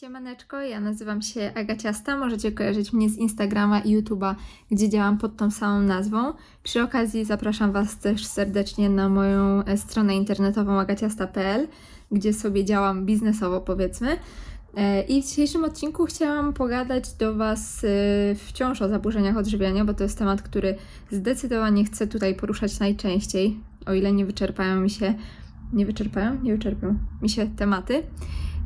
Siemaneczko, ja nazywam się Agaciasta, możecie kojarzyć mnie z Instagrama i YouTube'a, gdzie działam pod tą samą nazwą. Przy okazji zapraszam Was też serdecznie na moją e, stronę internetową agaciasta.pl, gdzie sobie działam biznesowo powiedzmy. E, I w dzisiejszym odcinku chciałam pogadać do Was e, wciąż o zaburzeniach odżywiania, bo to jest temat, który zdecydowanie chcę tutaj poruszać najczęściej, o ile nie wyczerpają mi się, nie wyczerpają? Nie wyczerpią mi się tematy.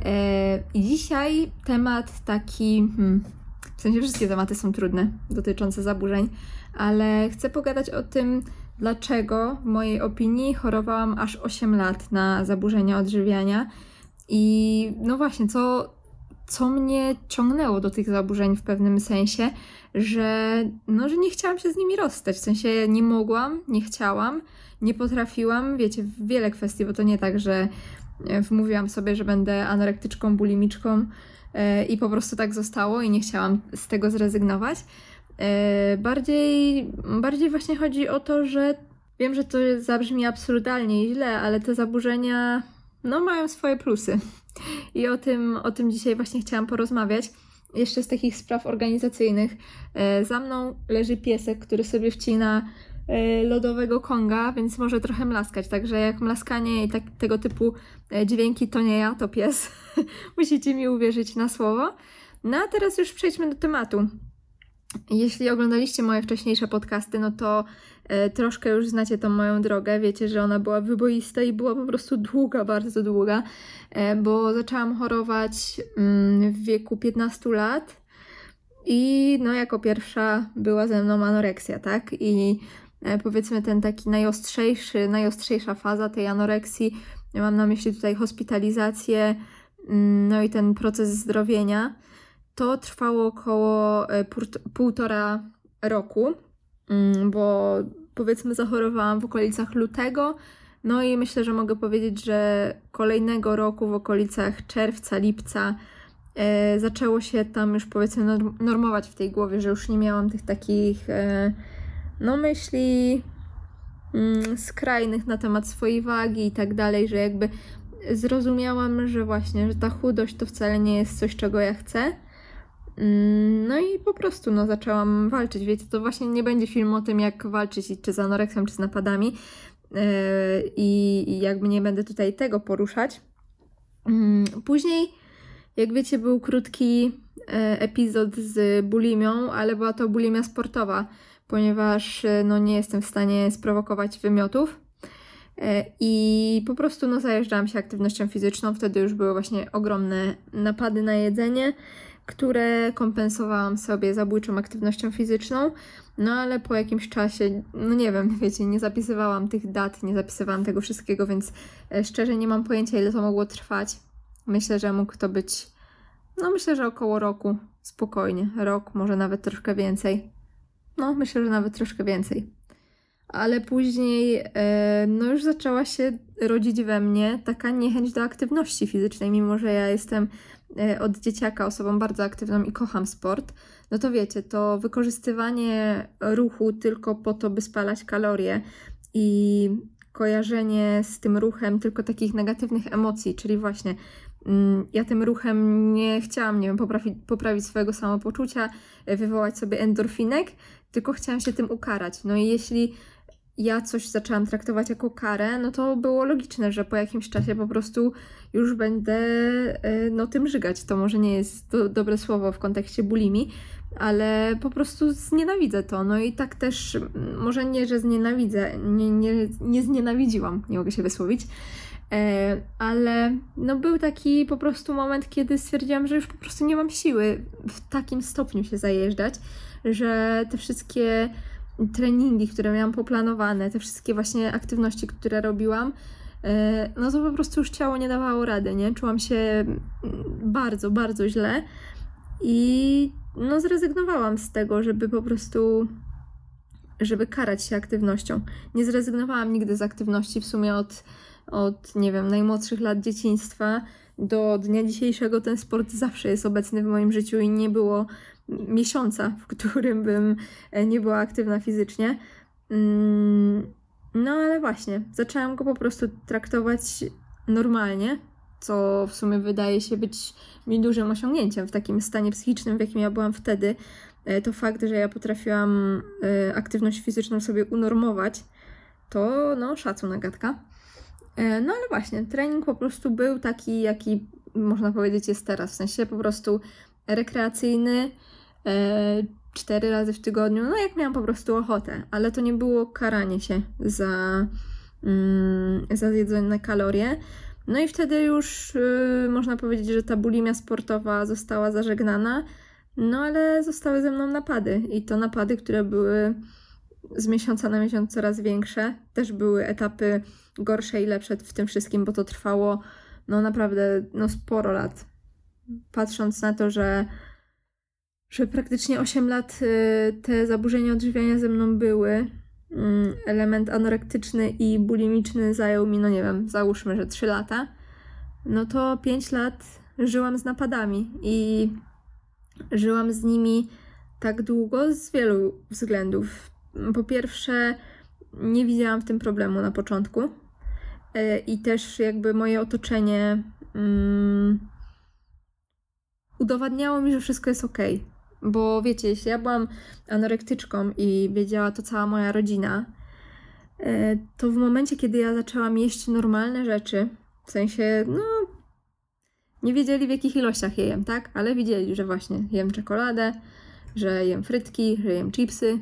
E, I dzisiaj temat taki, hmm, w sensie wszystkie tematy są trudne dotyczące zaburzeń, ale chcę pogadać o tym, dlaczego w mojej opinii chorowałam aż 8 lat na zaburzenia odżywiania. I no właśnie, co, co mnie ciągnęło do tych zaburzeń w pewnym sensie, że, no, że nie chciałam się z nimi rozstać, w sensie nie mogłam, nie chciałam, nie potrafiłam, wiecie, w wiele kwestii, bo to nie tak, że wmówiłam sobie, że będę anorektyczką, bulimiczką e, i po prostu tak zostało i nie chciałam z tego zrezygnować. E, bardziej, bardziej właśnie chodzi o to, że wiem, że to zabrzmi absurdalnie i źle, ale te zaburzenia no, mają swoje plusy. I o tym, o tym dzisiaj właśnie chciałam porozmawiać. Jeszcze z takich spraw organizacyjnych. Za mną leży piesek, który sobie wcina E, lodowego konga, więc może trochę mlaskać. Także jak mlaskanie i tak, tego typu e, dźwięki to nie ja, to pies. Musicie mi uwierzyć na słowo. No a teraz już przejdźmy do tematu. Jeśli oglądaliście moje wcześniejsze podcasty, no to e, troszkę już znacie tą moją drogę. Wiecie, że ona była wyboista i była po prostu długa, bardzo długa, e, bo zaczęłam chorować mm, w wieku 15 lat. I no, jako pierwsza była ze mną anoreksja, tak? I powiedzmy ten taki najostrzejszy, najostrzejsza faza tej anoreksji. Mam na myśli tutaj hospitalizację, mm, no i ten proces zdrowienia. To trwało około e, półtora roku, mm, bo powiedzmy zachorowałam w okolicach lutego. No i myślę, że mogę powiedzieć, że kolejnego roku w okolicach czerwca, lipca e, zaczęło się tam już powiedzmy normować w tej głowie, że już nie miałam tych takich e, no myśli mm, skrajnych na temat swojej wagi i tak dalej, że jakby zrozumiałam, że właśnie, że ta chudość to wcale nie jest coś, czego ja chcę. Mm, no i po prostu no, zaczęłam walczyć. Wiecie, to właśnie nie będzie film o tym, jak walczyć czy z anoreksją, czy z napadami. Yy, I jakby nie będę tutaj tego poruszać. Mm, później, jak wiecie, był krótki e, epizod z bulimią, ale była to bulimia sportowa ponieważ e, no, nie jestem w stanie sprowokować wymiotów. E, I po prostu no, zajeżdżałam się aktywnością fizyczną. Wtedy już były właśnie ogromne napady na jedzenie, które kompensowałam sobie zabójczą aktywnością fizyczną. No ale po jakimś czasie, no nie wiem, wiecie, nie zapisywałam tych dat, nie zapisywałam tego wszystkiego, więc e, szczerze nie mam pojęcia, ile to mogło trwać. Myślę, że mógł to być, no myślę, że około roku, spokojnie, rok, może nawet troszkę więcej. No, myślę, że nawet troszkę więcej. Ale później, e, no już zaczęła się rodzić we mnie taka niechęć do aktywności fizycznej, mimo że ja jestem e, od dzieciaka osobą bardzo aktywną i kocham sport. No to wiecie, to wykorzystywanie ruchu tylko po to, by spalać kalorie i kojarzenie z tym ruchem tylko takich negatywnych emocji, czyli właśnie mm, ja tym ruchem nie chciałam, nie wiem, poprawić, poprawić swojego samopoczucia, wywołać sobie endorfinek, tylko chciałam się tym ukarać. No i jeśli ja coś zaczęłam traktować jako karę, no to było logiczne, że po jakimś czasie po prostu już będę e, no, tym żygać. To może nie jest do, dobre słowo w kontekście bulimi, ale po prostu znienawidzę to. No i tak też, może nie, że znienawidzę, nie, nie, nie znienawidziłam, nie mogę się wysłowić, e, ale no był taki po prostu moment, kiedy stwierdziłam, że już po prostu nie mam siły w takim stopniu się zajeżdżać, że te wszystkie treningi, które miałam poplanowane, te wszystkie właśnie aktywności, które robiłam, e, no to po prostu już ciało nie dawało rady, nie? Czułam się bardzo, bardzo źle i no zrezygnowałam z tego, żeby po prostu żeby karać się aktywnością. Nie zrezygnowałam nigdy z aktywności w sumie od, od nie wiem, najmłodszych lat dzieciństwa do dnia dzisiejszego ten sport zawsze jest obecny w moim życiu i nie było miesiąca, w którym bym e, nie była aktywna fizycznie. Mm, no ale właśnie, zaczęłam go po prostu traktować normalnie, co w sumie wydaje się być mi dużym osiągnięciem w takim stanie psychicznym, w jakim ja byłam wtedy, e, to fakt, że ja potrafiłam e, aktywność fizyczną sobie unormować, to no szacunek gadka. E, no ale właśnie, trening po prostu był taki, jaki można powiedzieć jest teraz, w sensie po prostu rekreacyjny, cztery razy w tygodniu, no jak miałam po prostu ochotę, ale to nie było karanie się za, mm, za zjedzone kalorie. No i wtedy już yy, można powiedzieć, że ta bulimia sportowa została zażegnana, no ale zostały ze mną napady i to napady, które były z miesiąca na miesiąc coraz większe. Też były etapy gorsze i lepsze w tym wszystkim, bo to trwało no naprawdę no sporo lat. Patrząc na to, że że praktycznie 8 lat y, te zaburzenia odżywiania ze mną były. Mm, element anorektyczny i bulimiczny zajął mi, no nie wiem, załóżmy, że 3 lata. No to 5 lat żyłam z napadami i żyłam z nimi tak długo z wielu względów. Po pierwsze, nie widziałam w tym problemu na początku. Y, I też jakby moje otoczenie um, udowadniało mi, że wszystko jest ok. Bo wiecie, jeśli ja byłam anorektyczką i wiedziała to cała moja rodzina, e, to w momencie, kiedy ja zaczęłam jeść normalne rzeczy, w sensie, no, nie wiedzieli w jakich ilościach je jem, tak? Ale widzieli, że właśnie jem czekoladę, że jem frytki, że jem chipsy.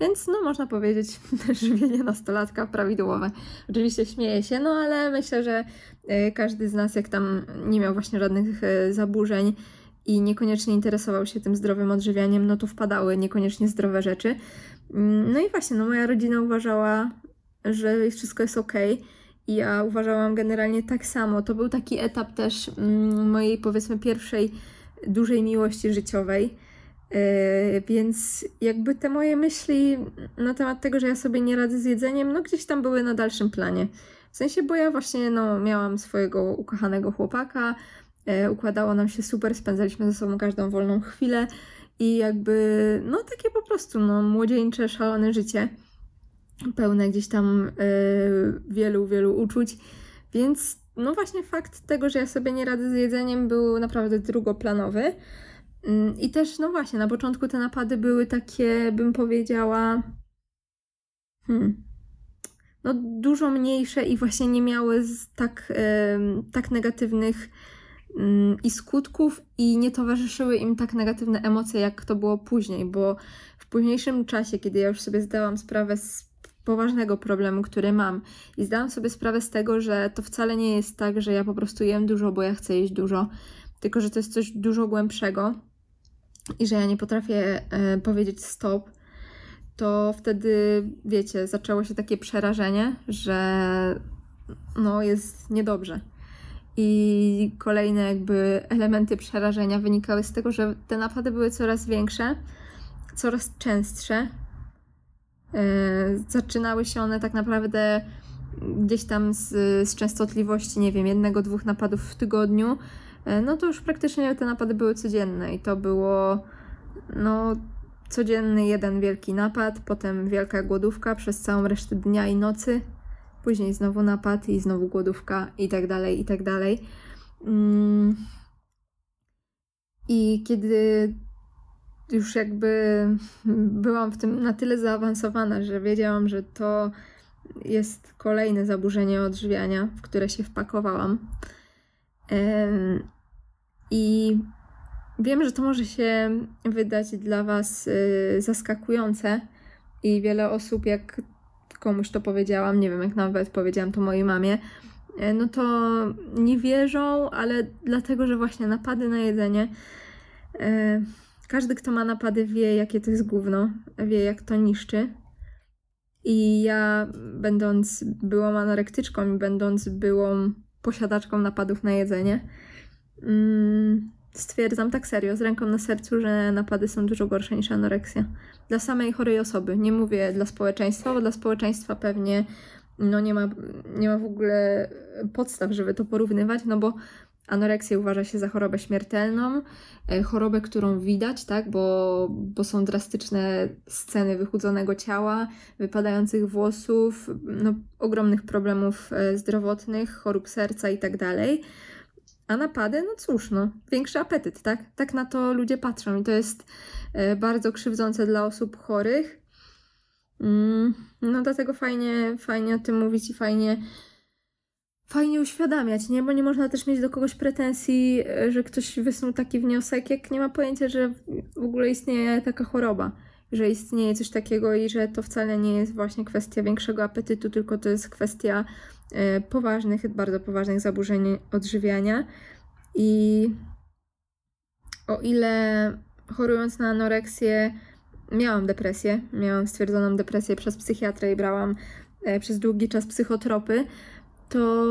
Więc, no, można powiedzieć, żywienie nastolatka prawidłowe. Oczywiście śmieję się, no, ale myślę, że e, każdy z nas, jak tam nie miał właśnie żadnych e, zaburzeń, i niekoniecznie interesował się tym zdrowym odżywianiem, no to wpadały niekoniecznie zdrowe rzeczy. Mm, no i właśnie, no moja rodzina uważała, że wszystko jest ok. I ja uważałam generalnie tak samo. To był taki etap też mm, mojej, powiedzmy, pierwszej dużej miłości życiowej. Yy, więc jakby te moje myśli na temat tego, że ja sobie nie radzę z jedzeniem, no gdzieś tam były na dalszym planie. W sensie, bo ja właśnie no, miałam swojego ukochanego chłopaka, układało nam się super, spędzaliśmy ze sobą każdą wolną chwilę i jakby, no takie po prostu, no młodzieńcze, szalone życie, pełne gdzieś tam y, wielu, wielu uczuć, więc no właśnie fakt tego, że ja sobie nie radzę z jedzeniem był naprawdę drugoplanowy. Mm, I też, no właśnie, na początku te napady były takie, bym powiedziała, hmm, no dużo mniejsze i właśnie nie miały tak, tak negatywnych i skutków, i nie towarzyszyły im tak negatywne emocje, jak to było później, bo w późniejszym czasie, kiedy ja już sobie zdałam sprawę z poważnego problemu, który mam, i zdałam sobie sprawę z tego, że to wcale nie jest tak, że ja po prostu jem dużo, bo ja chcę jeść dużo, tylko że to jest coś dużo głębszego i że ja nie potrafię e, powiedzieć stop, to wtedy, wiecie, zaczęło się takie przerażenie, że no jest niedobrze. I kolejne jakby elementy przerażenia wynikały z tego, że te napady były coraz większe, coraz częstsze. E, zaczynały się one tak naprawdę gdzieś tam z, z częstotliwości, nie wiem, jednego, dwóch napadów w tygodniu. E, no to już praktycznie te napady były codzienne i to było no codzienny jeden wielki napad, potem wielka głodówka przez całą resztę dnia i nocy później znowu napad i znowu głodówka i tak dalej, i tak dalej. Mm. I kiedy już jakby byłam w tym na tyle zaawansowana, że wiedziałam, że to jest kolejne zaburzenie odżywiania, w które się wpakowałam. I wiem, że to może się wydać dla Was y, zaskakujące, i wiele osób, jak komuś to powiedziałam, nie wiem, jak nawet powiedziałam to mojej mamie, e, no to nie wierzą, ale dlatego, że właśnie napady na jedzenie. E, każdy, kto ma napady, wie, jakie to jest gówno, wie, jak to niszczy. I ja, będąc byłą anorektyczką i będąc byłą posiadaczką napadów na jedzenie, mm, Stwierdzam tak serio, z ręką na sercu, że napady są dużo gorsze niż anoreksja. Dla samej chorej osoby. Nie mówię dla społeczeństwa, bo dla społeczeństwa pewnie no nie, ma, nie ma w ogóle podstaw, żeby to porównywać, no bo anoreksję uważa się za chorobę śmiertelną, e, chorobę, którą widać, tak, bo, bo są drastyczne sceny wychudzonego ciała, wypadających włosów, no, ogromnych problemów e, zdrowotnych, chorób serca i tak. A napady, no cóż, no, większy apetyt, tak? Tak na to ludzie patrzą i to jest e, bardzo krzywdzące dla osób chorych. Mm, no dlatego fajnie, fajnie o tym mówić i fajnie, fajnie uświadamiać, nie? Bo nie można też mieć do kogoś pretensji, e, że ktoś wysnuł taki wniosek, jak nie ma pojęcia, że w ogóle istnieje taka choroba, że istnieje coś takiego i że to wcale nie jest właśnie kwestia większego apetytu, tylko to jest kwestia poważnych, bardzo poważnych zaburzeń odżywiania. I o ile chorując na anoreksję miałam depresję, miałam stwierdzoną depresję przez psychiatrę i brałam e, przez długi czas psychotropy, to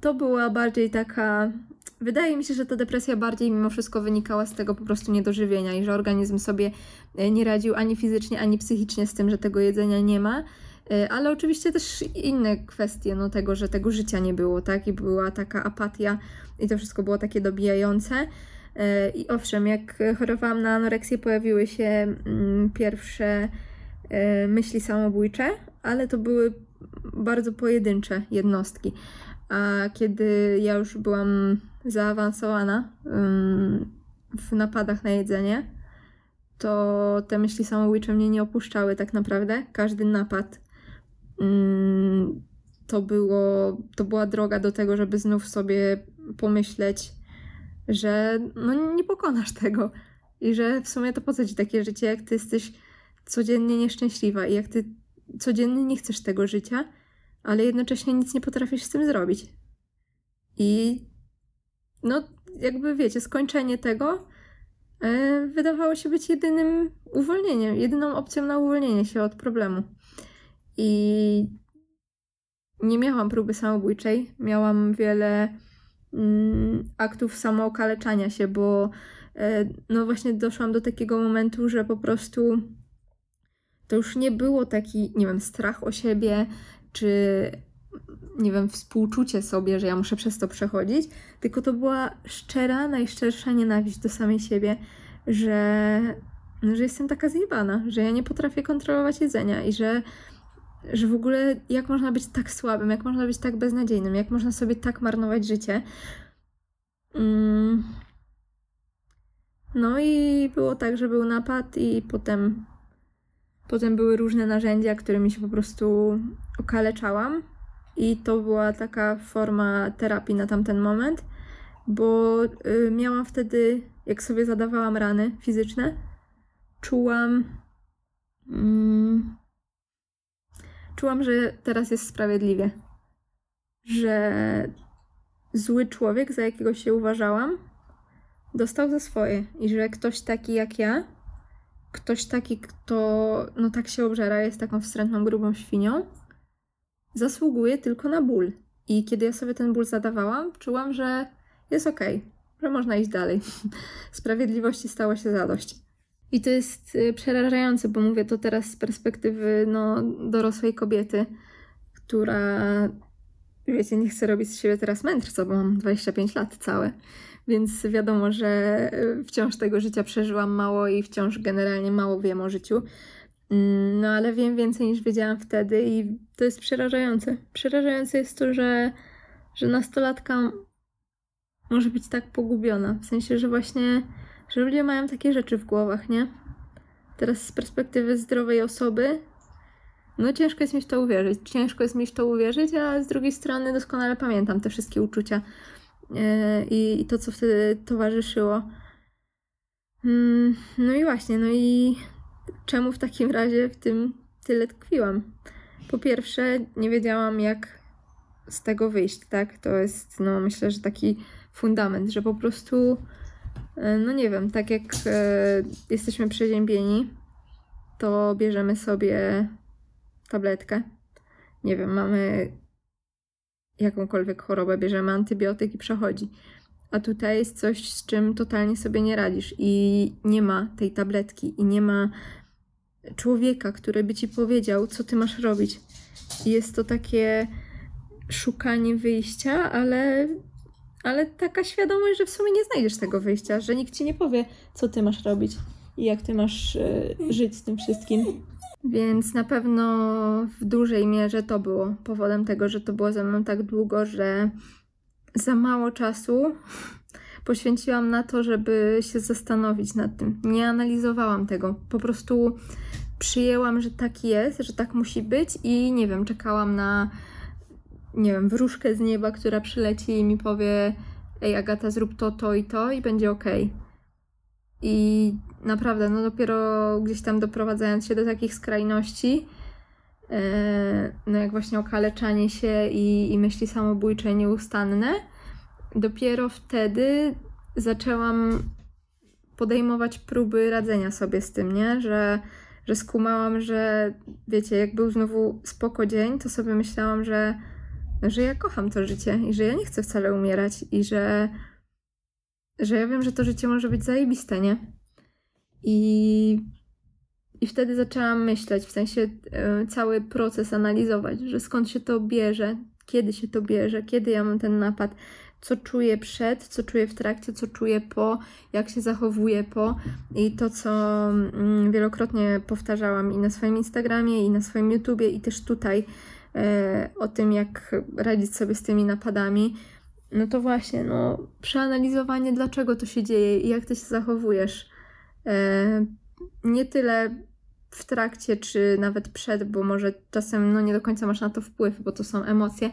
to była bardziej taka. Wydaje mi się, że ta depresja bardziej mimo wszystko wynikała z tego po prostu niedożywienia i że organizm sobie e, nie radził ani fizycznie, ani psychicznie z tym, że tego jedzenia nie ma. E, Ale oczywiście też inne kwestie, no tego, że tego życia nie było, tak? I była taka apatia i to wszystko było takie dobijające. E, I owszem, jak chorowałam na anoreksję, pojawiły się mm, pierwsze e, myśli samobójcze, ale to były bardzo pojedyncze jednostki. A kiedy ja już byłam zaawansowana ym, w napadach na jedzenie, to te myśli samobójcze mnie nie opuszczały tak naprawdę. Każdy napad to, było, to była droga do tego, żeby znów sobie pomyśleć, że no nie pokonasz tego i że w sumie to po co ci takie życie, jak ty jesteś codziennie nieszczęśliwa i jak ty codziennie nie chcesz tego życia, ale jednocześnie nic nie potrafisz z tym zrobić. I no, jakby wiecie, skończenie tego e, wydawało się być jedynym uwolnieniem, jedyną opcją na uwolnienie się od problemu. I nie miałam próby samobójczej, miałam wiele mm, aktów samookaleczania się, bo e, no właśnie doszłam do takiego momentu, że po prostu to już nie było taki, nie wiem, strach o siebie, czy nie wiem, współczucie sobie, że ja muszę przez to przechodzić, tylko to była szczera, najszczersza nienawiść do samej siebie, że, no, że jestem taka zjebana, że ja nie potrafię kontrolować jedzenia i że, że w ogóle jak można być tak słabym, jak można być tak beznadziejnym, jak można sobie tak marnować życie. Mm. No i było tak, że był napad i potem Potem były różne narzędzia, którymi się po prostu okaleczałam. I to była taka forma terapii na tamten moment, bo y, miałam wtedy, jak sobie zadawałam rany fizyczne, czułam. Mm, czułam, że teraz jest sprawiedliwie. Że zły człowiek, za jakiego się uważałam, dostał za swoje. I że ktoś taki jak ja, ktoś taki, kto no tak się obżera, jest taką wstrętną, grubą świnią, zasługuje tylko na ból. I kiedy ja sobie ten ból zadawałam, czułam, że jest okej, okay, że można iść dalej. Sprawiedliwości stało się zadość. I to jest y, przerażające, bo mówię to teraz z perspektywy no, dorosłej kobiety, która, wiecie, nie chce robić z siebie teraz mędrca, bo mam 25 lat całe więc wiadomo, że y, wciąż tego życia przeżyłam mało i wciąż generalnie mało wiem o życiu. Mm, no ale wiem więcej niż wiedziałam wtedy i to jest przerażające. Przerażające jest to, że, że nastolatka może być tak pogubiona. W sensie, że właśnie, że ludzie mają takie rzeczy w głowach, nie? Teraz z perspektywy zdrowej osoby, no ciężko jest mi w to uwierzyć. Ciężko jest mi w to uwierzyć, a z drugiej strony doskonale pamiętam te wszystkie uczucia E, i, to, co wtedy towarzyszyło. Mm, no i właśnie, no i czemu w takim razie w tym tyle tkwiłam? Po pierwsze, nie wiedziałam, jak z tego wyjść, tak? To jest, no myślę, że taki fundament, że po prostu, no nie wiem, tak jak e, jesteśmy przeziębieni, to bierzemy sobie tabletkę. Nie wiem, mamy jakąkolwiek chorobę, bierzemy antybiotyk i przechodzi. A tutaj jest coś, z czym totalnie sobie nie radzisz i nie ma tej tabletki i nie ma człowieka, który by ci powiedział, co ty masz robić. Jest to takie szukanie wyjścia, ale, ale taka świadomość, że w sumie nie znajdziesz tego wyjścia, że nikt ci nie powie, co ty masz robić i jak ty masz y, żyć z tym wszystkim. Więc na pewno w dużej mierze to było powodem tego, że to było ze mną tak długo, że za mało czasu poświęciłam na to, żeby się zastanowić nad tym. Nie analizowałam tego. Po prostu przyjęłam, że tak jest, że tak musi być i nie wiem, czekałam na nie wiem, wróżkę z nieba, która przyleci i mi powie ej Agata, zrób to, to i to i będzie okej. I naprawdę, no dopiero gdzieś tam doprowadzając się do takich skrajności, e, no jak właśnie okaleczanie się i, i myśli samobójcze nieustanne, dopiero wtedy zaczęłam podejmować próby radzenia sobie z tym, nie? Że, że skumałam, że wiecie, jak był znowu spoko dzień, to sobie myślałam, że, że ja kocham to życie i że ja nie chcę wcale umierać i że, że ja wiem, że to życie może być zajebiste, nie? I, i wtedy zaczęłam myśleć, w sensie e, cały proces analizować, że skąd się to bierze, kiedy się to bierze, kiedy ja mam ten napad, co czuję przed, co czuję w trakcie, co czuję po, jak się zachowuję po. I to, co mm, wielokrotnie powtarzałam i na swoim Instagramie, i na swoim YouTubie, i też tutaj o tym, jak radzić sobie z tymi napadami. No to właśnie, no, przeanalizowanie, dlaczego to się dzieje i jak ty się zachowujesz. E, nie tyle w trakcie, czy nawet przed, bo może czasem no, nie do końca masz na to wpływ, bo to są emocje,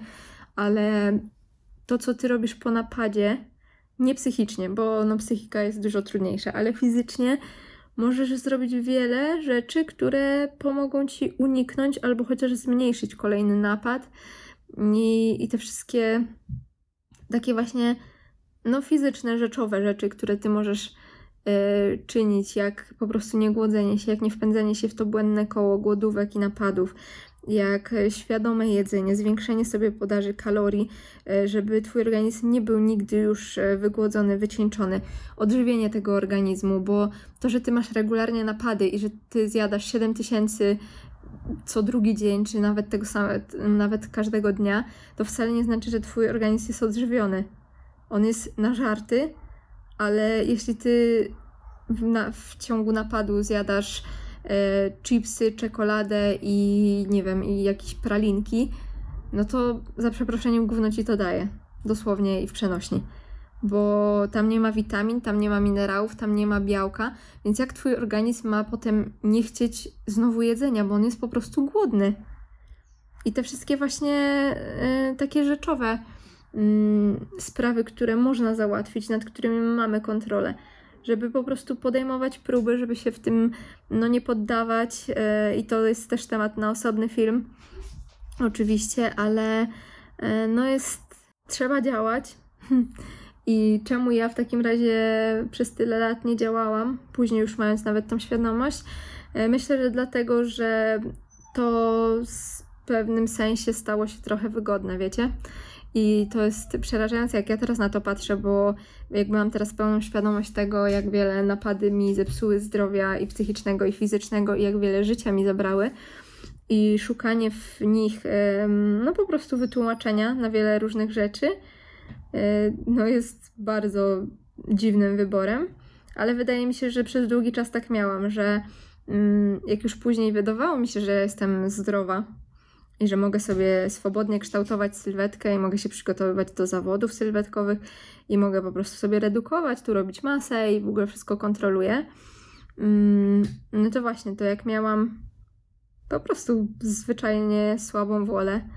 ale to, co ty robisz po napadzie, nie psychicznie, bo no, psychika jest dużo trudniejsza, ale fizycznie możesz zrobić wiele rzeczy, które pomogą ci uniknąć albo chociaż zmniejszyć kolejny napad. I, i te wszystkie takie właśnie no, fizyczne, rzeczowe rzeczy, które ty możesz e, czynić, jak po prostu niegłodzenie się, jak nie wpędzenie się w to błędne koło głodówek i napadów, jak e, świadome jedzenie, zwiększenie sobie podaży kalorii, e, żeby twój organizm nie był nigdy już e, wygłodzony, wycieńczony, odżywienie tego organizmu, bo to, że ty masz regularnie napady i że ty zjadasz 7 tysięcy co drugi dzień, czy nawet tego samego, nawet każdego dnia, to wcale nie znaczy, że twój organizm jest odżywiony. On jest nażarty, ale jeśli ty w, na, w ciągu napadu zjadasz chipsy, czekoladę i nie wiem, i jakieś pralinki, no to za przeproszeniem gówno ci to daje. Dosłownie i w przenośni. Bo tam nie ma witamin, tam nie ma minerałów, tam nie ma białka, więc jak twój organizm ma potem nie chcieć znowu jedzenia, bo on jest po prostu głodny. I te wszystkie właśnie e, takie rzeczowe mm, sprawy, które można załatwić, nad którymi mamy kontrolę żeby po prostu podejmować próby, żeby się w tym no, nie poddawać. e, I to jest też temat na osobny film, oczywiście, ale e, no jest, trzeba działać. I czemu ja w takim razie przez tyle lat nie działałam, później już mając nawet tą świadomość? E, Myślę, że dlatego, że to w pewnym sensie stało się trochę wygodne, wiecie? I to jest przerażające, jak ja teraz na to patrzę, bo jakby mam teraz pełną świadomość tego, jak wiele napady mi zepsuły zdrowia i psychicznego, i fizycznego, i jak wiele życia mi zabrały. I szukanie w nich, no po prostu wytłumaczenia na wiele różnych rzeczy, e, no jest bardzo dziwnym wyborem. Ale wydaje mi się, że przez długi czas tak miałam, że mm, jak już później wydawało mi się, że jestem zdrowa, i że mogę sobie swobodnie kształtować sylwetkę i mogę się przygotowywać do zawodów sylwetkowych i mogę po prostu sobie redukować, tu robić masę i w ogóle wszystko kontroluję. Mm, No to właśnie, to jak miałam po prostu zwyczajnie słabą wolę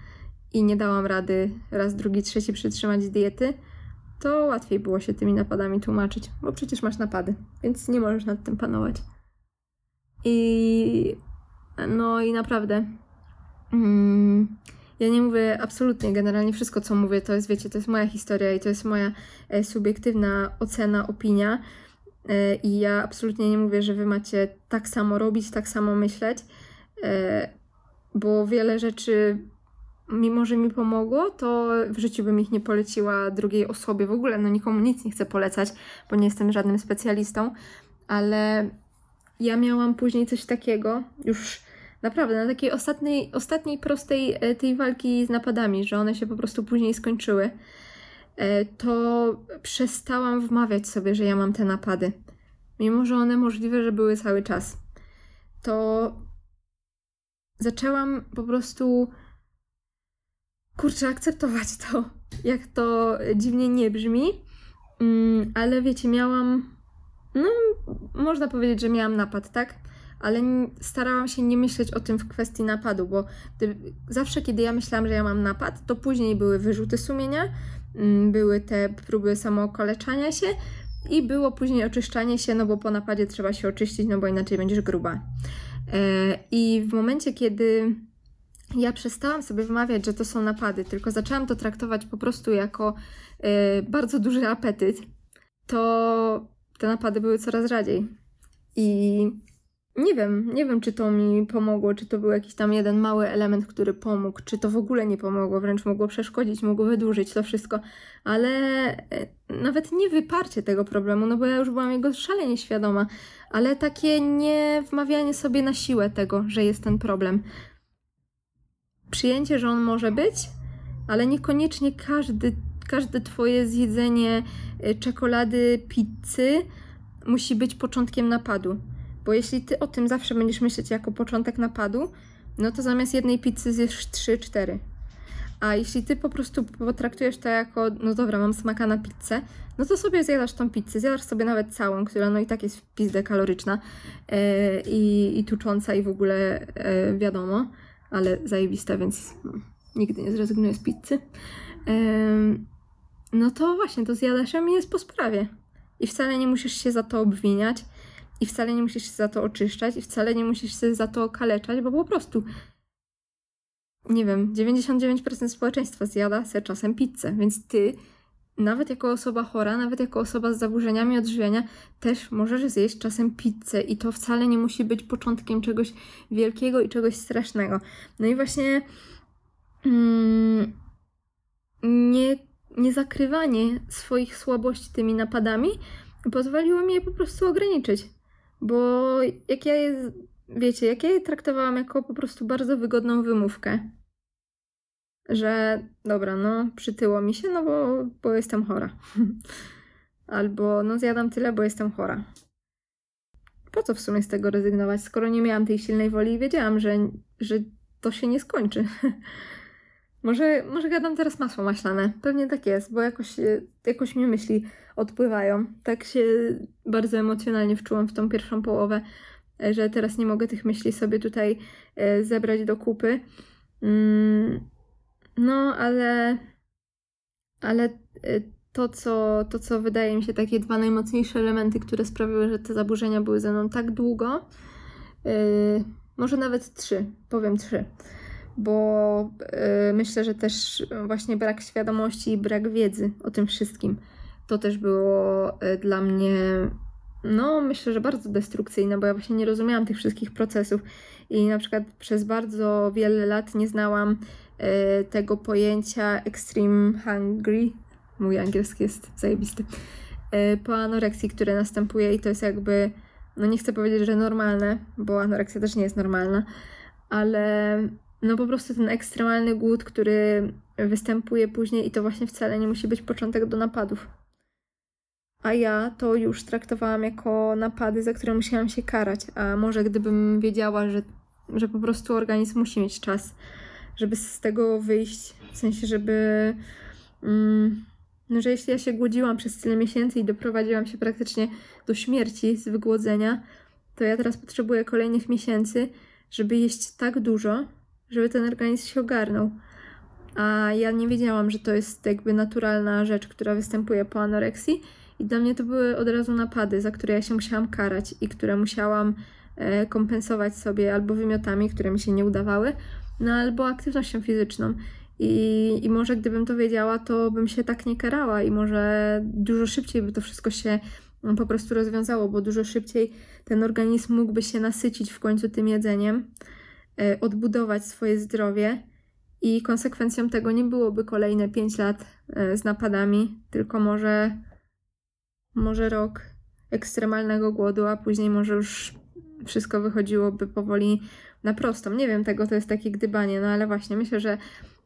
i nie dałam rady raz, drugi, trzeci przytrzymać diety, to łatwiej było się tymi napadami tłumaczyć, bo przecież masz napady, więc nie możesz nad tym panować. I no i naprawdę Mm, ja nie mówię absolutnie, generalnie wszystko, co mówię, to jest, wiecie, to jest moja historia i to jest moja e, subiektywna ocena, opinia. E, I ja absolutnie nie mówię, że wy macie tak samo robić, tak samo myśleć, e, bo wiele rzeczy, mimo że mi pomogło, to w życiu bym ich nie poleciła drugiej osobie. W ogóle, no nikomu nic nie chcę polecać, bo nie jestem żadnym specjalistą, ale ja miałam później coś takiego, już Naprawdę, na takiej ostatniej, ostatniej prostej e, tej walki z napadami, że one się po prostu później skończyły, e, to przestałam wmawiać sobie, że ja mam te napady. Mimo, że one możliwe, że były cały czas. To zaczęłam po prostu kurczę, akceptować to, jak to dziwnie nie brzmi, Mm, ale wiecie, miałam. No, można powiedzieć, że miałam napad, tak? Ale starałam się nie myśleć o tym w kwestii napadu, bo zawsze, kiedy ja myślałam, że ja mam napad, to później były wyrzuty sumienia, mm, były te próby samookaleczania się i było później oczyszczanie się, no bo po napadzie trzeba się oczyścić, no bo inaczej będziesz gruba. E, I w momencie, kiedy ja przestałam sobie wymawiać, że to są napady, tylko zaczęłam to traktować po prostu jako e, bardzo duży apetyt, to te napady były coraz rzadziej. I nie wiem, nie wiem, czy to mi pomogło, czy to był jakiś tam jeden mały element, który pomógł, czy to w ogóle nie pomogło, wręcz mogło przeszkodzić, mogło wydłużyć to wszystko, ale e, nawet nie wyparcie tego problemu, no bo ja już byłam jego szalenie świadoma, ale takie nie wmawianie sobie na siłę tego, że jest ten problem. Przyjęcie, że on może być, ale niekoniecznie każdy, każde twoje zjedzenie y, czekolady, pizzy musi być początkiem napadu. Bo jeśli ty o tym zawsze będziesz myśleć jako początek napadu, no to zamiast jednej pizzy zjesz 3-4. A jeśli ty po prostu potraktujesz to jako, no dobra, mam smaka na pizzę, no to sobie zjadasz tą pizzę, zjadasz sobie nawet całą, która no i tak jest w pizdę kaloryczna e, i, i tucząca i w ogóle e, wiadomo, ale zajebista, więc nigdy nie zrezygnuję z pizzy. Em, no to właśnie, to zjadasz ją i jest po sprawie. I wcale nie musisz się za to obwiniać, i wcale nie musisz się za to oczyszczać, i wcale nie musisz się za to okaleczać, bo po prostu nie wiem, 99% społeczeństwa zjada se czasem pizzę, więc ty, nawet jako osoba chora, nawet jako osoba z zaburzeniami odżywiania, też możesz zjeść czasem pizzę i to wcale nie musi być początkiem czegoś wielkiego i czegoś strasznego. No i właśnie mm, nie, nie zakrywanie swoich słabości tymi napadami pozwoliło mi je po prostu ograniczyć. Bo jak ja je, wiecie, jak ja je traktowałam jako po prostu bardzo wygodną wymówkę, że dobra, no przytyło mi się, no bo, bo jestem chora. Albo no zjadam tyle, bo jestem chora. Po co w sumie z tego rezygnować, skoro nie miałam tej silnej woli i wiedziałam, że, że to się nie skończy. może, może gadam teraz masło maślane. Pewnie tak jest, bo jakoś, e, jakoś mi myśli odpływają. Tak się bardzo emocjonalnie wczułam w tą pierwszą połowę, e, że teraz nie mogę tych myśli sobie tutaj e, zebrać do kupy. Mm, no, ale, ale to co, to, co wydaje mi się takie dwa najmocniejsze elementy, które sprawiły, że te zaburzenia były ze mną tak długo, może nawet trzy, powiem trzy, bo yy, myślę, że też właśnie brak świadomości i brak wiedzy o tym wszystkim, to też było yy, dla mnie, no myślę, że bardzo destrukcyjne, bo ja właśnie nie rozumiałam tych wszystkich procesów i na przykład przez bardzo wiele lat nie znałam y, tego pojęcia extreme hungry. Mój angielski jest zajebisty. Y, po anoreksji, które następuje i to jest jakby, no nie chcę powiedzieć, że normalne, bo anoreksja też nie jest normalna, ale no po prostu ten ekstremalny głód, który występuje później i to właśnie wcale nie musi być początek do napadów. A ja to już traktowałam jako napady, za które musiałam się karać. A może gdybym wiedziała, że, że po prostu organizm musi mieć czas, żeby z tego wyjść, w sensie, żeby. Mm, no, że jeśli ja się głodziłam przez tyle miesięcy i doprowadziłam się praktycznie do śmierci z wygłodzenia, to ja teraz potrzebuję kolejnych miesięcy, żeby jeść tak dużo, żeby ten organizm się ogarnął. A ja nie wiedziałam, że to jest jakby naturalna rzecz, która występuje po anoreksji. I dla mnie to były od razu napady, za które ja się musiałam karać i które musiałam e, kompensować sobie albo wymiotami, które mi się nie udawały, no albo aktywnością fizyczną. I, I może gdybym to wiedziała, to bym się tak nie karała i może dużo szybciej by to wszystko się mm, po prostu rozwiązało, bo dużo szybciej ten organizm mógłby się nasycić w końcu tym jedzeniem, odbudować swoje zdrowie i konsekwencją tego nie byłoby kolejne 5 lat e, z napadami, tylko może, może rok ekstremalnego głodu, a później może już wszystko wychodziłoby powoli na prostą. Nie wiem, tego to jest takie gdybanie, no ale właśnie myślę, że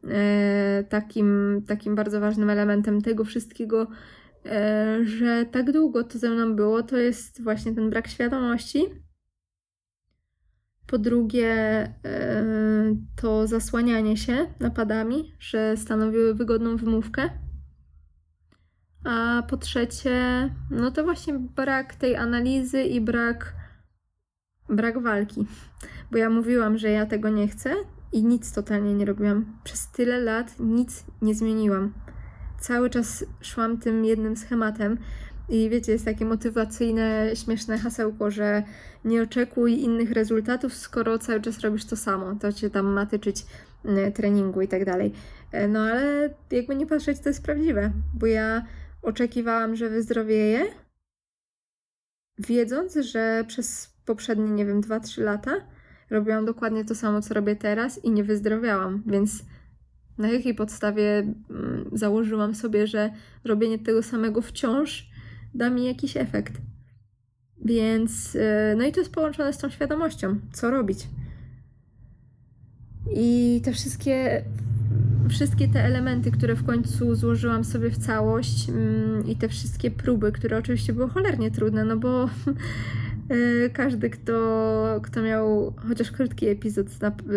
e, takim, takim bardzo ważnym elementem tego wszystkiego, e, że tak długo to ze mną było, to jest właśnie ten brak świadomości. Po drugie, e, to zasłanianie się napadami, że stanowiły wygodną wymówkę. A po trzecie, no to właśnie brak tej analizy i brak, brak walki. Bo ja mówiłam, że ja tego nie chcę i nic totalnie nie robiłam. Przez tyle lat nic nie zmieniłam. Cały czas szłam tym jednym schematem. I wiecie, jest takie motywacyjne, śmieszne hasełko, że nie oczekuj innych rezultatów, skoro cały czas robisz to samo. To cię tam ma tyczyć e, treningu i tak dalej. E, No ale jakby nie patrzeć, to jest prawdziwe, bo ja oczekiwałam, że wyzdrowieję, wiedząc, że przez poprzednie, nie wiem, 2-3 lata robiłam dokładnie to samo, co robię teraz i nie wyzdrowiałam, więc na jakiej podstawie mm, założyłam sobie, że robienie tego samego wciąż da mi jakiś efekt. Więc, yy, no i to jest połączone z tą świadomością, co robić. I te wszystkie, wszystkie te elementy, które w końcu złożyłam sobie w całość mm, i te wszystkie próby, które oczywiście były cholernie trudne, no bo yy, każdy, kto, kto miał chociaż krótki epizod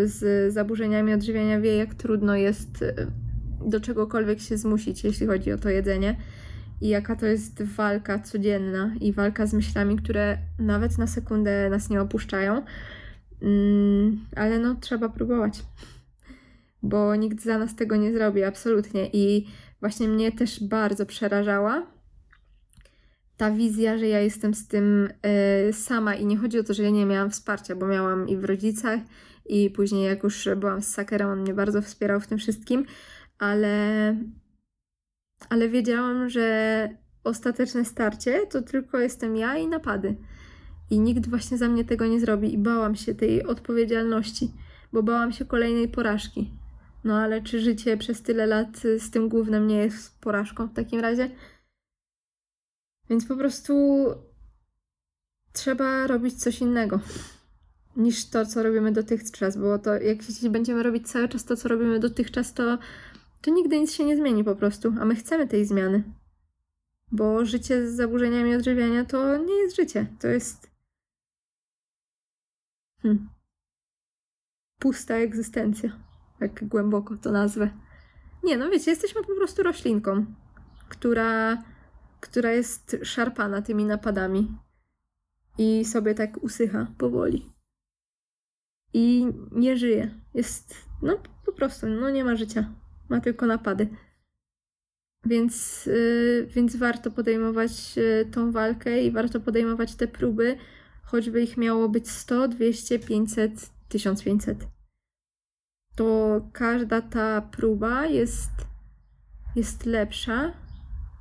z, zaburzeniami odżywiania, wie, jak trudno jest yy, do czegokolwiek się zmusić, jeśli chodzi o to jedzenie i jaka to jest walka codzienna i walka z myślami, które nawet na sekundę nas nie opuszczają. Mm, ale no, trzeba próbować, bo nikt za nas tego nie zrobi, absolutnie. I właśnie mnie też bardzo przerażała ta wizja, że ja jestem z tym y, sama i nie chodzi o to, że ja nie miałam wsparcia, bo miałam i w rodzicach, i później jak już byłam z Sakerem, on mnie bardzo wspierał w tym wszystkim, ale ale wiedziałam, że ostateczne starcie to tylko jestem ja i napady. I nikt właśnie za mnie tego nie zrobi. I bałam się tej odpowiedzialności, bo bałam się kolejnej porażki. No ale czy życie przez tyle lat z tym głównym nie jest porażką w takim razie? Więc po prostu trzeba robić coś innego niż to, co robimy dotychczas, bo to jak będziemy robić cały czas to, co robimy dotychczas, to to nigdy nic się nie zmieni po prostu, a my chcemy tej zmiany. Bo życie z zaburzeniami odżywiania to nie jest życie, to jest. Hmm. Pusta egzystencja, jak głęboko to nazwę. Nie, no wiecie, jesteśmy po prostu roślinką, która, która jest szarpana tymi napadami i sobie tak usycha powoli. I nie żyje. Jest, no po prostu, no nie ma życia ma tylko napady. Więc, yy, więc warto podejmować yy, tą walkę i warto podejmować te próby, choćby ich miało być 100, 200, 500, 1500. To każda ta próba jest, jest lepsza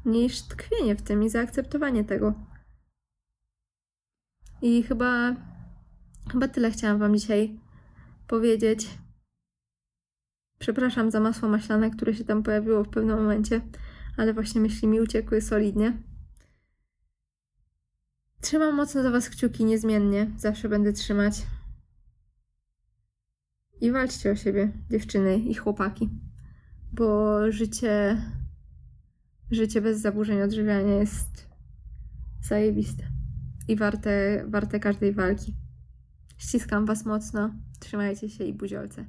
niż tkwienie w tym i zaakceptowanie tego. I chyba, chyba tyle chciałam Wam dzisiaj powiedzieć. Przepraszam za masło maślane, które się tam pojawiło w pewnym momencie, ale właśnie myśli mi uciekły solidnie. Trzymam mocno za Was kciuki niezmiennie, zawsze będę trzymać. I walczcie o siebie, dziewczyny i chłopaki, bo życie, życie bez zaburzeń odżywiania jest zajebiste i warte, warte każdej walki. Ściskam Was mocno, trzymajcie się i buziolce.